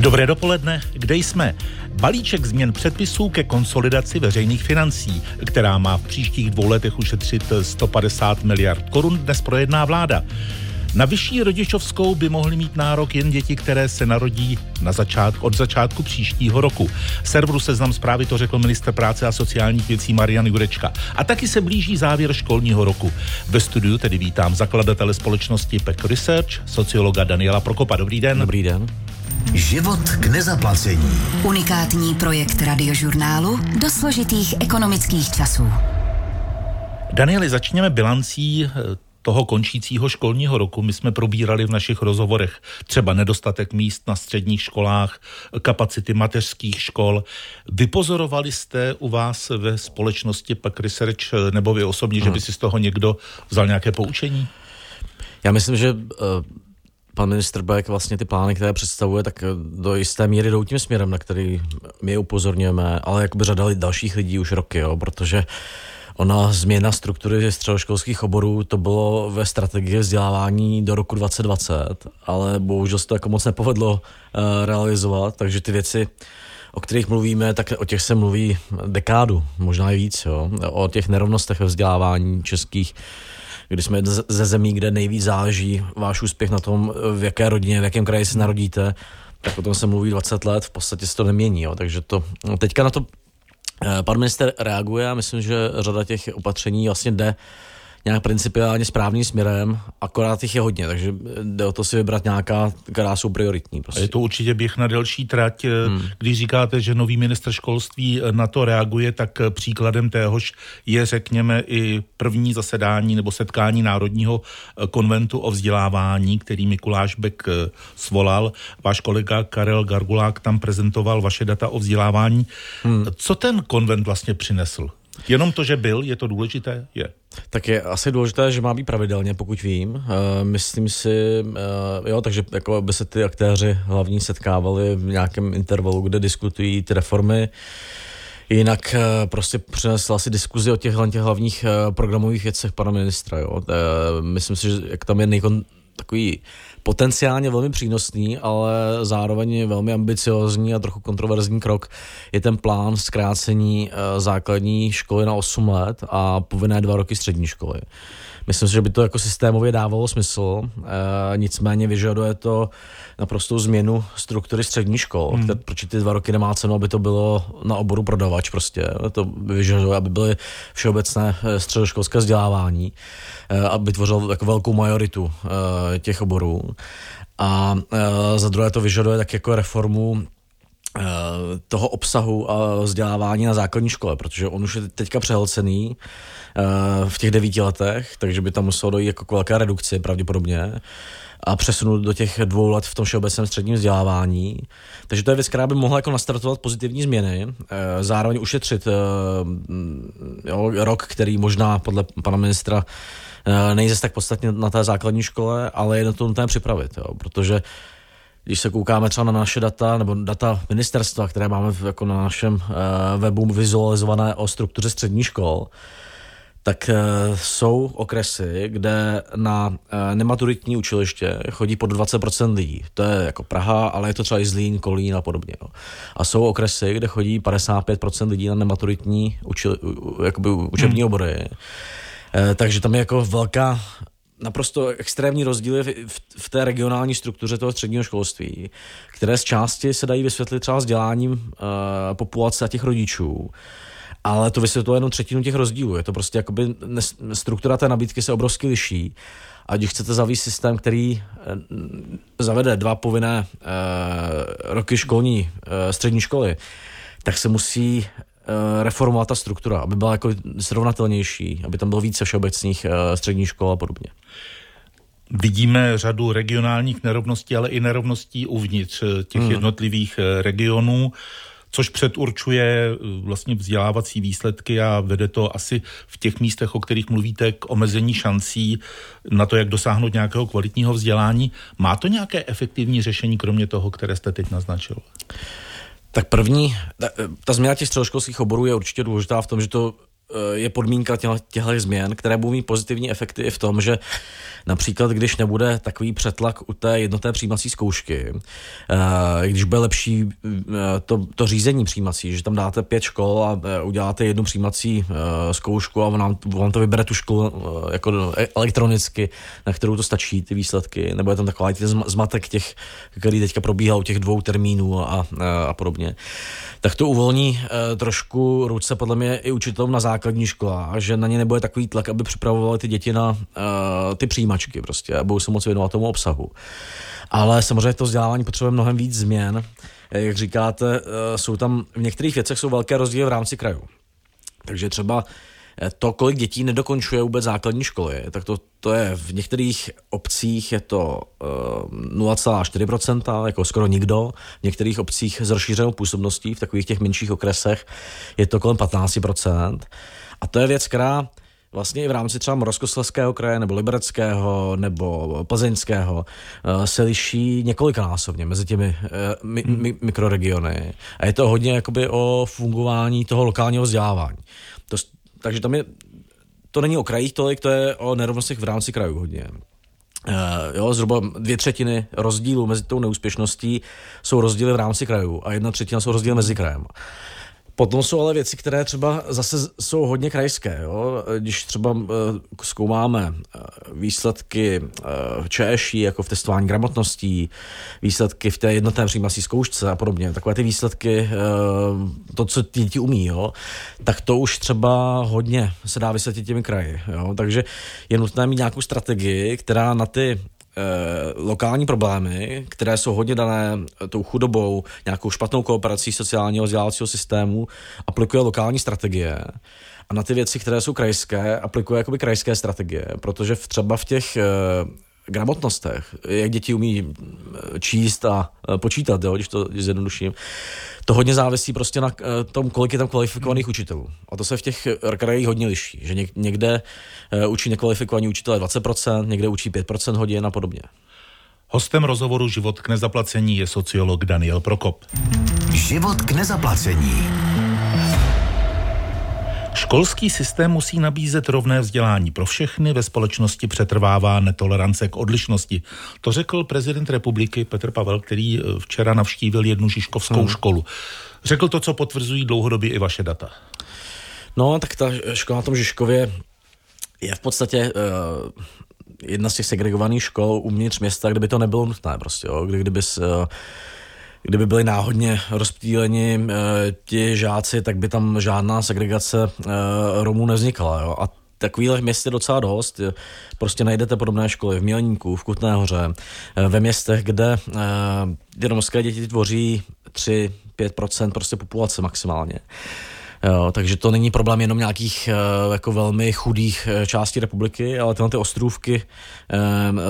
Dobré dopoledne, kde jsme? Balíček změn předpisů ke konsolidaci veřejných financí, která má v příštích dvou letech ušetřit 150 miliard korun, dnes projedná vláda. Na vyšší rodičovskou by mohly mít nárok jen děti, které se narodí na začátku, od začátku příštího roku. Serveru Seznam zprávy to řekl minister práce a sociálních věcí Marian Jurečka. A taky se blíží závěr školního roku. Ve studiu tedy vítám zakladatele společnosti PEC Research, sociologa Daniela Prokopa. Dobrý den. Dobrý den. Život k nezaplacení. Unikátní projekt radiožurnálu do složitých ekonomických časů. Danieli, začněme bilancí eh, toho končícího školního roku. My jsme probírali v našich rozhovorech třeba nedostatek míst na středních školách, kapacity mateřských škol. Vypozorovali jste u vás ve společnosti Pack Research, eh, nebo vy osobně, hmm. že by si z toho někdo vzal nějaké poučení? Já myslím, že uh pan ministr Beck vlastně ty plány, které představuje, tak do jisté míry jdou tím směrem, na který my upozorňujeme, ale jakoby řada dalších lidí už roky, jo, protože Ona změna struktury středoškolských oborů, to bylo ve strategii vzdělávání do roku 2020, ale bohužel se to jako moc nepovedlo uh, realizovat, takže ty věci, o kterých mluvíme, tak o těch se mluví dekádu, možná i víc, jo, o těch nerovnostech ve vzdělávání českých kdy jsme ze zemí, kde nejvíc záleží váš úspěch na tom, v jaké rodině, v jakém kraji se narodíte, tak o tom se mluví 20 let, v podstatě se to nemění. Jo. Takže to, teďka na to eh, pan minister reaguje a myslím, že řada těch opatření vlastně jde nějak principiálně správným směrem, akorát jich je hodně, takže jde o to si vybrat nějaká, která jsou prioritní. Prostě. A je to určitě běh na delší trať. Hmm. Když říkáte, že nový minister školství na to reaguje, tak příkladem téhož je, řekněme, i první zasedání nebo setkání Národního konventu o vzdělávání, který Mikuláš Bek svolal. Váš kolega Karel Gargulák tam prezentoval vaše data o vzdělávání. Hmm. Co ten konvent vlastně přinesl? Jenom to, že byl, je to důležité? Je. Tak je asi důležité, že má být pravidelně, pokud vím. Uh, myslím si, uh, jo, takže jako by se ty aktéři hlavní setkávali v nějakém intervalu, kde diskutují ty reformy. Jinak uh, prostě přinesla si diskuzi o těch, těch hlavních programových věcech pana ministra. Jo. Myslím si, že jak tam je nejkon, takový potenciálně velmi přínosný, ale zároveň velmi ambiciozní a trochu kontroverzní krok je ten plán zkrácení eh, základní školy na 8 let a povinné dva roky střední školy. Myslím si, že by to jako systémově dávalo smysl, e, nicméně vyžaduje to naprostou změnu struktury střední škol, hmm. proč ty dva roky nemá cenu, aby to bylo na oboru prodavač prostě. To vyžaduje, aby byly všeobecné eh, středoškolské vzdělávání, e, aby tvořil jako velkou majoritu e, těch oborů. A e, za druhé to vyžaduje tak jako reformu toho obsahu a vzdělávání na základní škole, protože on už je teďka přehlcený v těch devíti letech, takže by tam muselo dojít jako k velké redukci pravděpodobně a přesunout do těch dvou let v tom všeobecném středním vzdělávání. Takže to je věc, která by mohla jako nastartovat pozitivní změny, zároveň ušetřit jo, rok, který možná podle pana ministra nejde tak podstatně na té základní škole, ale je na to nutné připravit, jo, protože když se koukáme třeba na naše data, nebo data ministerstva, které máme jako na našem uh, webu vizualizované o struktuře střední škol, tak uh, jsou okresy, kde na uh, nematuritní učiliště chodí pod 20% lidí. To je jako Praha, ale je to třeba i Zlín, Kolín a podobně. No. A jsou okresy, kde chodí 55% lidí na nematuritní učili, jakoby učební hmm. obory. Takže tam je jako velká naprosto extrémní rozdíly v, v, té regionální struktuře toho středního školství, které z části se dají vysvětlit třeba vzděláním uh, populace a těch rodičů. Ale to vysvětluje jenom třetinu těch rozdílů. Je to prostě jakoby struktura té nabídky se obrovsky liší. A když chcete zavést systém, který uh, zavede dva povinné uh, roky školní, uh, střední školy, tak se musí Eh, reformovat ta struktura, aby byla jako srovnatelnější, aby tam bylo více všeobecných eh, středních škol a podobně. Vidíme řadu regionálních nerovností, ale i nerovností uvnitř eh, těch hmm. jednotlivých regionů, což předurčuje vlastně vzdělávací výsledky a vede to asi v těch místech, o kterých mluvíte, k omezení šancí na to, jak dosáhnout nějakého kvalitního vzdělání. Má to nějaké efektivní řešení, kromě toho, které jste teď naznačil? Tak první, ta, ta změna těch středoškolských oborů je určitě důležitá v tom, že to je podmínka těchto změn, které budou mít pozitivní efekty i v tom, že například, když nebude takový přetlak u té jednoté přijímací zkoušky, eh, když bude lepší to, to řízení přijímací, že tam dáte pět škol a uděláte jednu přijímací zkoušku a vám, vám to vybere tu školu jako elektronicky, na kterou to stačí, ty výsledky, nebo je tam takový zmatek těch, který teďka probíhal u těch dvou termínů a, a podobně, tak to uvolní trošku ruce podle mě i učitelům na základní školách, že na ně nebude takový tlak, aby připravovali ty děti na uh, ty přijímačky prostě a budou se moci věnovat tomu obsahu. Ale samozřejmě to vzdělávání potřebuje mnohem víc změn. Jak říkáte, uh, jsou tam v některých věcech jsou velké rozdíly v rámci krajů. Takže třeba to, kolik dětí nedokončuje vůbec základní školy, tak to, to je v některých obcích je to uh, 0,4%, jako skoro nikdo. V některých obcích s rozšířenou působností, v takových těch menších okresech, je to kolem 15%. A to je věc, která vlastně i v rámci třeba Moravskoslezského kraje nebo Libereckého nebo Plzeňského se liší několikanásobně mezi těmi mi, mi, mikroregiony. A je to hodně jakoby o fungování toho lokálního vzdělávání. To, takže tam je, to není o krajích tolik, to je o nerovnostech v rámci krajů hodně. Uh, jo, zhruba dvě třetiny rozdílů mezi tou neúspěšností jsou rozdíly v rámci krajů a jedna třetina jsou rozdíly mezi krajem. Potom jsou ale věci, které třeba zase jsou hodně krajské. Jo? Když třeba uh, zkoumáme uh, výsledky uh, ČŠI, jako v testování gramotností, výsledky v té jednotné přijímací zkoušce a podobně, takové ty výsledky, to, co ty děti umí, jo? tak to už třeba hodně se dá vysvětlit těmi kraji. Jo? Takže je nutné mít nějakou strategii, která na ty Eh, lokální problémy, které jsou hodně dané tou chudobou, nějakou špatnou kooperací sociálního vzdělávacího systému, aplikuje lokální strategie. A na ty věci, které jsou krajské, aplikuje jakoby krajské strategie, protože v, třeba v těch eh, gramotnostech, jak děti umí eh, číst a eh, počítat, jo, když to zjednoduším, to hodně závisí prostě na eh, tom, kolik je tam kvalifikovaných učitelů. A to se v těch krajích hodně liší, že někde učí nekvalifikovaní učitelé 20%, někde učí 5% hodin a podobně. Hostem rozhovoru Život k nezaplacení je sociolog Daniel Prokop. Život k nezaplacení. Školský systém musí nabízet rovné vzdělání pro všechny, ve společnosti přetrvává netolerance k odlišnosti. To řekl prezident republiky Petr Pavel, který eh, včera navštívil jednu žižkovskou hmm. školu. Řekl to, co potvrzují dlouhodobě i vaše data. No, tak ta škola na tom Žižkově je v podstatě uh, jedna z těch segregovaných škol uvnitř města, kde by to nebylo nutné prostě, jo, kdy, kdyby uh, kdyby byli náhodně rozptýleni e, ti žáci, tak by tam žádná segregace e, Romů nevznikala. Jo? A takových měst je docela dost. Prostě najdete podobné školy v Mělníku, v Kutné hoře, e, ve městech, kde ty romské děti tvoří 3-5% prostě populace maximálně. Jo, takže to není problém jenom nějakých jako velmi chudých částí republiky, ale tyhle ty ostrůvky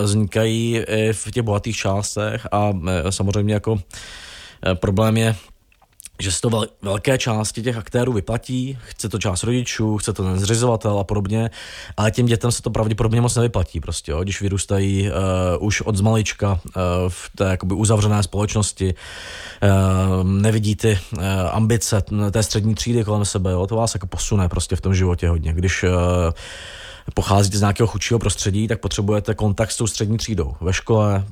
vznikají i v těch bohatých částech a samozřejmě jako Eh, problém je, že se to vel, velké části těch aktérů vyplatí, chce to část rodičů, chce to ten zřizovatel a podobně, ale těm dětem se to pravděpodobně moc nevyplatí prostě, jo, když vyrůstají uh, už od zmalička uh, v té jakoby uzavřené společnosti, uh, nevidí ty uh, ambice té střední třídy kolem sebe, jo, to vás jako posune prostě v tom životě hodně, když uh, pocházíte z nějakého chudšího prostředí, tak potřebujete kontakt s tou střední třídou. Ve škole,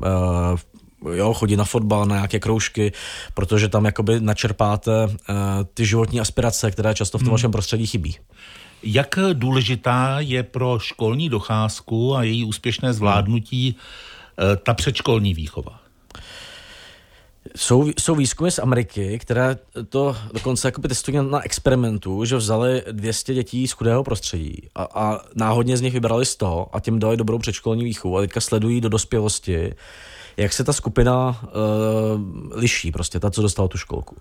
jo, chodit na fotbal, na nějaké kroužky, protože tam jakoby načerpáte uh, ty životní aspirace, které často v tom hmm. vašem prostředí chybí. Jak důležitá je pro školní docházku a její úspěšné zvládnutí uh, ta předškolní výchova? Jsou, jsou výzkumy z Ameriky, které to dokonce jakoby testují na experimentu, že vzali 200 dětí z chudého prostředí a, a náhodně z nich vybrali 100 a těm dali dobrou předškolní výchovu a teďka sledují do dospělosti, jak se ta skupina uh, liší, prostě ta, co dostala tu školku.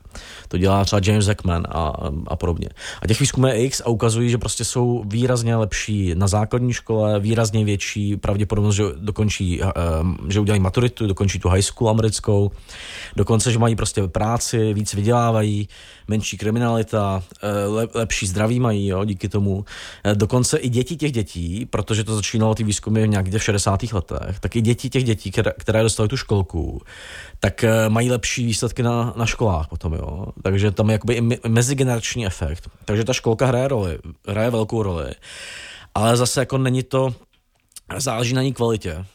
To dělá třeba James Zekman a, a podobně. A těch výzkumů je X a ukazují, že prostě jsou výrazně lepší na základní škole, výrazně větší pravděpodobnost, že dokončí, uh, že udělají maturitu, dokončí tu high school americkou, Dokonce, že mají prostě práci, víc vydělávají, menší kriminalita, eh, lepší zdraví mají, jo, díky tomu. Eh, dokonce i děti těch dětí, protože to začínalo ty výzkumy někde v 60. letech, tak i děti těch dětí, které, dostaly tu školku, tak eh, mají lepší výsledky na, na školách potom, jo. Takže tam je jakoby i mezigenerační efekt. Takže ta školka hraje roli, hraje velkou roli. Ale zase jako není to, záleží na ní kvalitě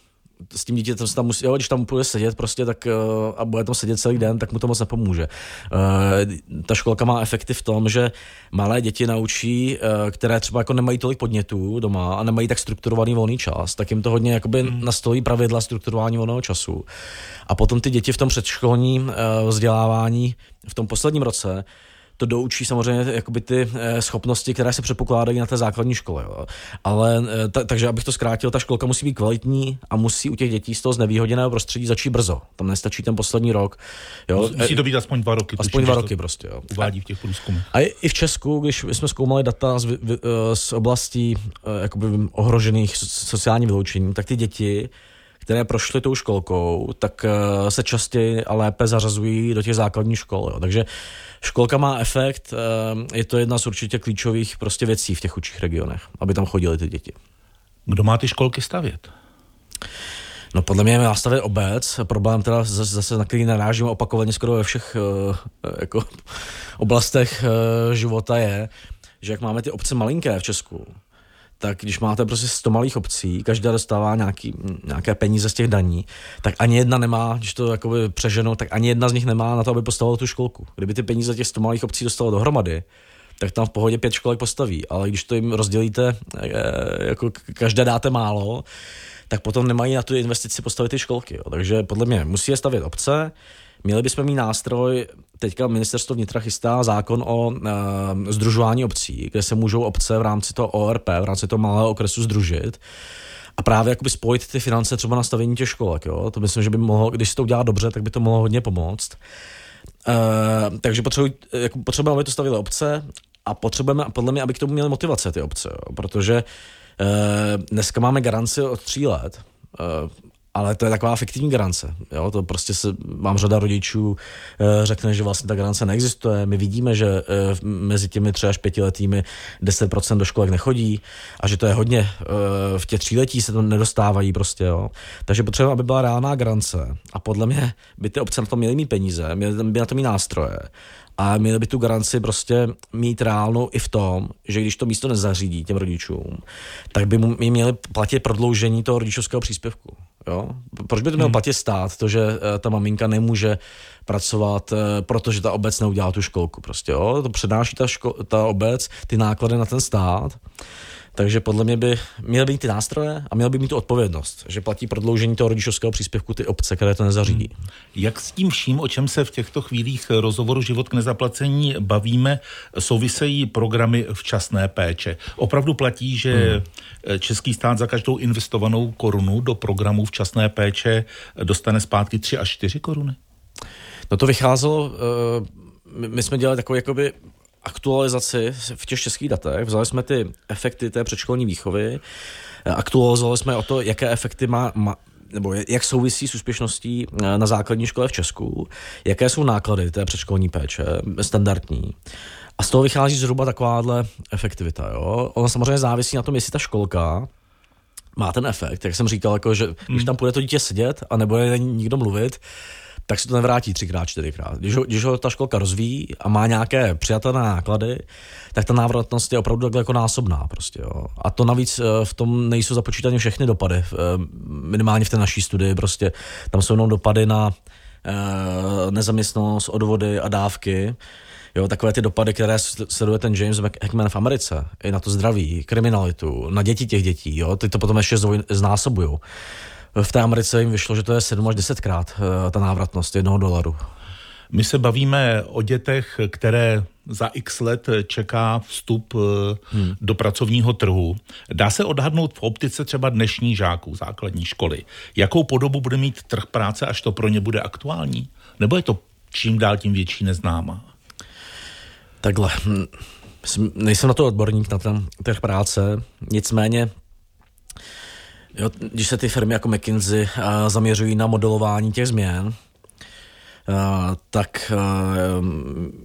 s tím dítětem se tam musí, jo, když tam bude sedět prostě, tak uh, a bude tam sedět celý den, tak mu to moc nepomůže. Uh, ta školka má efekty v tom, že malé děti naučí, uh, které třeba jako nemají tolik podnětů doma a nemají tak strukturovaný volný čas, tak jim to hodně jakoby mm. nastolí pravidla strukturování volného času. A potom ty děti v tom předškolním vzdělávání v tom posledním roce to doučí samozřejmě jakoby ty eh, schopnosti, které se předpokládají na té základní škole. Jo. Ale eh, ta, takže abych to zkrátil, ta školka musí být kvalitní a musí u těch dětí z toho znevýhodněného prostředí začít brzo. Tam nestačí ten poslední rok. Jo. Musí to být aspoň dva roky. Aspoň dva roky prostě. Jo. Uvádí v těch průzkumech. A i v Česku, když jsme zkoumali data z, eh, z oblastí jakoby ohrožených sociálním vyloučením, tak ty děti které prošly tou školkou, tak se častěji a lépe zařazují do těch základních škol. Jo. Takže školka má efekt, eh, je to jedna z určitě klíčových prostě věcí v těch učích regionech, aby tam chodili ty děti. Kdo má ty školky stavět? No podle mě má stavět obec. Problém teda zase, na který narážím opakovaně skoro ve všech uh, jako oblastech uh, života je, že jak máme ty obce malinké v Česku, tak když máte prostě 100 malých obcí, každá dostává nějaký, nějaké peníze z těch daní, tak ani jedna nemá, když to jakoby přeženo, tak ani jedna z nich nemá na to, aby postavila tu školku. Kdyby ty peníze těch 100 malých obcí dostalo dohromady, tak tam v pohodě pět školek postaví. Ale když to jim rozdělíte, eh, jako každé dáte málo, tak potom nemají na tu investici postavit ty školky. Jo. Takže podle mě musí je stavět obce, Měli bychom mít nástroj, teďka ministerstvo vnitra chystá zákon o uh, združování obcí, kde se můžou obce v rámci toho ORP, v rámci toho malého okresu združit a právě jakoby spojit ty finance třeba na stavění těch školek. Jo? To myslím, že by mohlo, když se to udělá dobře, tak by to mohlo hodně pomoct. Uh, takže potřebuji, jako potřebujeme, aby to stavily obce a potřebujeme, podle mě, aby k tomu měly motivace ty obce, jo? protože uh, dneska máme garanci od tří let, ale to je taková fiktivní garance. Jo? To prostě se, mám řada rodičů e, řekne, že vlastně ta garance neexistuje. My vidíme, že e, mezi těmi tři až pětiletými 10% do školek nechodí a že to je hodně. E, v těch tříletí se to nedostávají prostě. Jo? Takže potřebujeme, aby byla reálná garance. A podle mě by ty obce na to měly mít peníze, měly by na to mít nástroje a měli by tu garanci prostě mít reálnou i v tom, že když to místo nezařídí těm rodičům, tak by mu měli platit prodloužení toho rodičovského příspěvku. Jo? Proč by to měl hmm. platit stát, to, že eh, ta maminka nemůže pracovat, eh, protože ta obec neudělá tu školku. Prostě, jo? To přednáší ta, ško- ta obec ty náklady na ten stát takže podle mě by měly být ty nástroje a měl by mít tu odpovědnost, že platí prodloužení toho rodičovského příspěvku ty obce, které to nezařídí. Hmm. Jak s tím vším, o čem se v těchto chvílích rozhovoru Život k nezaplacení bavíme, souvisejí programy včasné péče? Opravdu platí, že hmm. český stát za každou investovanou korunu do programu včasné péče dostane zpátky 3 až 4 koruny? No to vycházelo, eh, my jsme dělali takový jakoby aktualizaci v těch českých datech. Vzali jsme ty efekty té předškolní výchovy, aktualizovali jsme o to, jaké efekty má, má nebo jak souvisí s úspěšností eh, na základní škole v Česku, jaké jsou náklady té předškolní péče, standardní. A z toho vychází zhruba takováhle efektivita. Jo? Ono samozřejmě závisí na tom, jestli ta školka má ten efekt, jak jsem říkal, jako, že když hmm. tam půjde to dítě sedět a nebude nikdo mluvit, tak se to nevrátí třikrát, čtyřikrát. Když ho, když ho ta školka rozvíjí a má nějaké přijatelné náklady, tak ta návratnost je opravdu takhle jako násobná. Prostě, jo. A to navíc eh, v tom nejsou započítány všechny dopady, eh, minimálně v té naší studii. Prostě tam jsou jenom dopady na eh, nezaměstnanost, odvody a dávky. Jo, takové ty dopady, které sleduje ten James Hackman v Americe, i na to zdraví, kriminalitu, na děti těch dětí, jo, ty to potom ještě znásobují v té Americe jim vyšlo, že to je 7 až 10 krát eh, ta návratnost jednoho dolaru. My se bavíme o dětech, které za x let čeká vstup eh, hmm. do pracovního trhu. Dá se odhadnout v optice třeba dnešní žáků základní školy. Jakou podobu bude mít trh práce, až to pro ně bude aktuální? Nebo je to čím dál tím větší neznáma? Takhle. Hm, nejsem na to odborník, na ten trh práce, nicméně Jo, když se ty firmy jako McKinsey uh, zaměřují na modelování těch změn, tak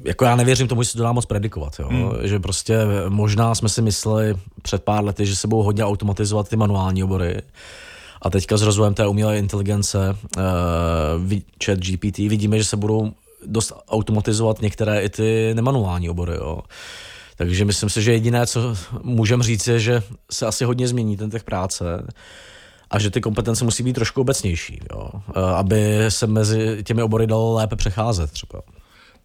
jako já nevěřím tomu, že se to dá moc predikovat. Jo? Hmm. Že prostě možná jsme si mysleli před pár lety, že se budou hodně automatizovat ty manuální obory. A teďka s rozvojem té umělé inteligence, uh, chat GPT, vidíme, že se budou dost automatizovat některé i ty nemanuální obory. Jo. Takže myslím si, že jediné, co můžeme říct, je, že se asi hodně změní ten těch práce a že ty kompetence musí být trošku obecnější, jo, aby se mezi těmi obory dalo lépe přecházet třeba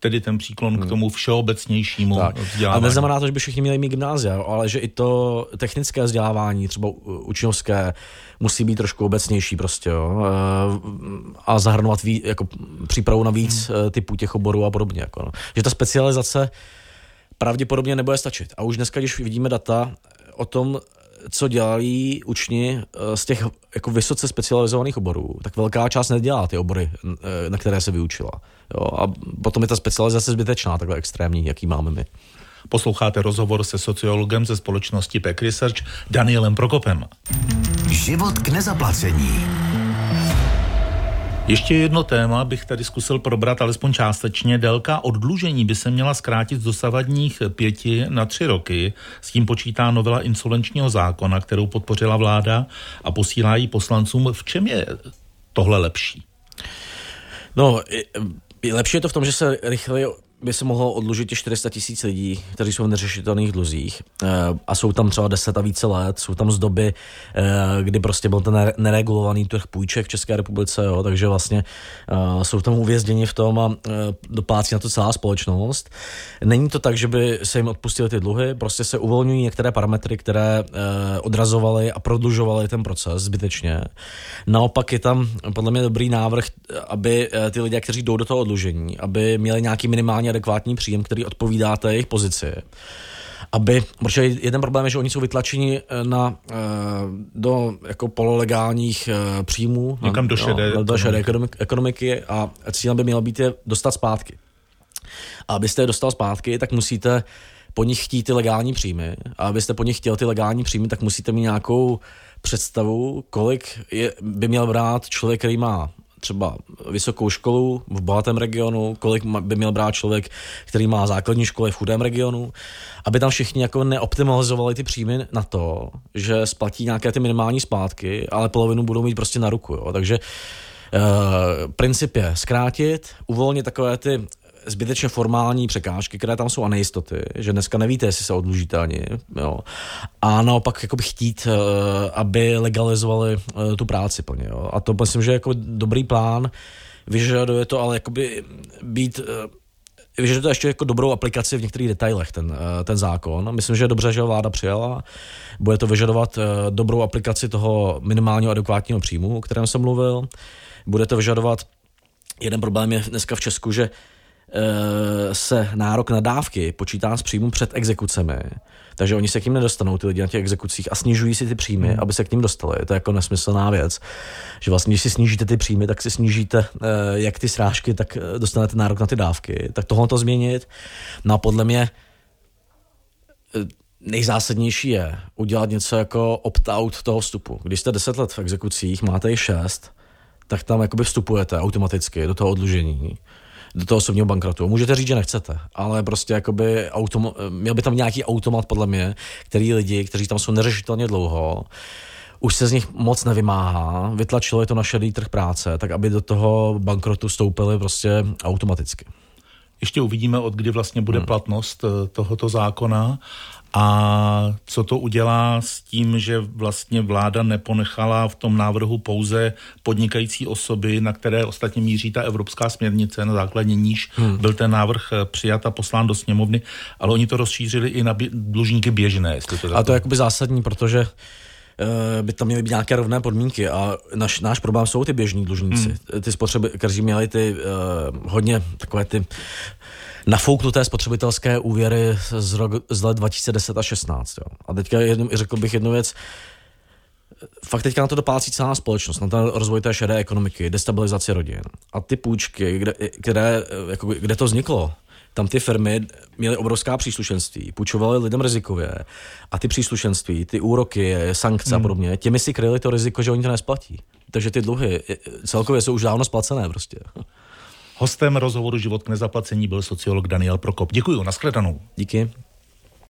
tedy ten příklon hmm. k tomu všeobecnějšímu tak. vzdělávání. A neznamená to, že by všichni měli mít gymnázia, ale že i to technické vzdělávání, třeba učňovské, musí být trošku obecnější prostě, jo, a zahrnovat ví, jako přípravu na víc hmm. typů těch oborů a podobně. Jako, no. Že ta specializace pravděpodobně nebude stačit. A už dneska, když vidíme data o tom, co dělají učni eh, z těch jako vysoce specializovaných oborů, tak velká část nedělá ty obory, eh, na které se vyučila. Jo, a potom je ta specializace zbytečná, takhle extrémní, jaký máme my. Posloucháte rozhovor se sociologem ze společnosti Peck Research Danielem Prokopem. Život k nezaplacení. Ještě jedno téma bych tady zkusil probrat alespoň částečně. Délka oddlužení by se měla zkrátit z dosavadních pěti na tři roky. S tím počítá novela insolvenčního zákona, kterou podpořila vláda a posílá ji poslancům. V čem je tohle lepší? No, lepší je to v tom, že se rychleji by se mohlo odlužit těch 400 tisíc lidí, kteří jsou v neřešitelných dluzích eh, a jsou tam třeba 10 a více let, jsou tam z doby, eh, kdy prostě byl ten neregulovaný trh půjček v České republice, jo, takže vlastně eh, jsou tam uvězděni v tom a doplácí na to celá společnost. Není to tak, že by se jim odpustili ty dluhy, prostě se uvolňují některé parametry, které odrazovaly a prodlužovaly ten proces zbytečně. Naopak je tam podle mě dobrý návrh, aby ty lidé, kteří jdou do toho odlužení, aby měli nějaký minimální adekvátní příjem, který odpovídá té jejich pozici aby, protože jeden problém je, že oni jsou vytlačeni eh, na, eh, do jako pololegálních eh, příjmů. Někam do šedé, no, do šedé ekonomiky. ekonomiky a cílem by mělo být je dostat zpátky. A abyste je dostal zpátky, tak musíte po nich chtít ty legální příjmy. A abyste po nich chtěl ty legální příjmy, tak musíte mít nějakou představu, kolik je, by měl brát člověk, který má třeba vysokou školu v bohatém regionu, kolik by měl brát člověk, který má základní školy v chudém regionu, aby tam všichni jako neoptimalizovali ty příjmy na to, že splatí nějaké ty minimální splátky, ale polovinu budou mít prostě na ruku. Jo. Takže Uh, princip je zkrátit, uvolnit takové ty zbytečně formální překážky, které tam jsou a nejistoty, že dneska nevíte, jestli se odlužíte ani. Jo. A naopak jakoby chtít, eh, aby legalizovali eh, tu práci plně. Jo. A to myslím, že je jako dobrý plán. Vyžaduje to ale jakoby být eh, vyžaduje to ještě jako dobrou aplikaci v některých detailech, ten, ten zákon. Myslím, že je dobře, že ho vláda přijala. Bude to vyžadovat dobrou aplikaci toho minimálního adekvátního příjmu, o kterém jsem mluvil. Bude to vyžadovat Jeden problém je dneska v Česku, že se nárok na dávky počítá s příjmu před exekucemi. Takže oni se k ním nedostanou, ty lidi na těch exekucích, a snižují si ty příjmy, hmm. aby se k ním dostali. Je to jako nesmyslná věc. Že vlastně, když si snížíte ty příjmy, tak si snížíte eh, jak ty srážky, tak eh, dostanete nárok na ty dávky. Tak tohle to změnit. No a podle mě nejzásadnější je udělat něco jako opt-out toho vstupu. Když jste 10 let v exekucích, máte i 6, tak tam jakoby vstupujete automaticky do toho odlužení do toho osobního bankrotu. Můžete říct, že nechcete, ale prostě jakoby autom, měl by tam nějaký automat podle mě, který lidi, kteří tam jsou neřešitelně dlouho, už se z nich moc nevymáhá, vytlačilo je to na šedý trh práce, tak aby do toho bankrotu stoupili prostě automaticky. Ještě uvidíme, od kdy vlastně bude hmm. platnost eh, tohoto zákona a co to udělá s tím, že vlastně vláda neponechala v tom návrhu pouze podnikající osoby, na které ostatně míří ta evropská směrnice, na základě níž hmm. byl ten návrh eh, přijat a poslán do sněmovny, ale oni to rozšířili i na dlužníky běžné. Jestli to a to je jakoby zásadní, protože by tam měly být nějaké rovné podmínky a naš, náš problém jsou ty běžní dlužníci. Hmm. Ty spotřeby, kteří měli ty uh, hodně takové ty nafouknuté spotřebitelské úvěry z, rok, z let 2010 a 16. Jo. A teďka jednu, řekl bych jednu věc, fakt teďka na to doplácí celá společnost, na ten rozvoj té šedé ekonomiky, destabilizaci rodin. A ty půjčky, kde, které, jako, kde to vzniklo, tam ty firmy měly obrovská příslušenství, půjčovaly lidem rizikově a ty příslušenství, ty úroky, sankce hmm. a podobně, těmi si kryli to riziko, že oni to nesplatí. Takže ty dluhy celkově jsou už dávno splacené prostě. Hostem rozhovoru Život k nezaplacení byl sociolog Daniel Prokop. Děkuji, nashledanou. Díky.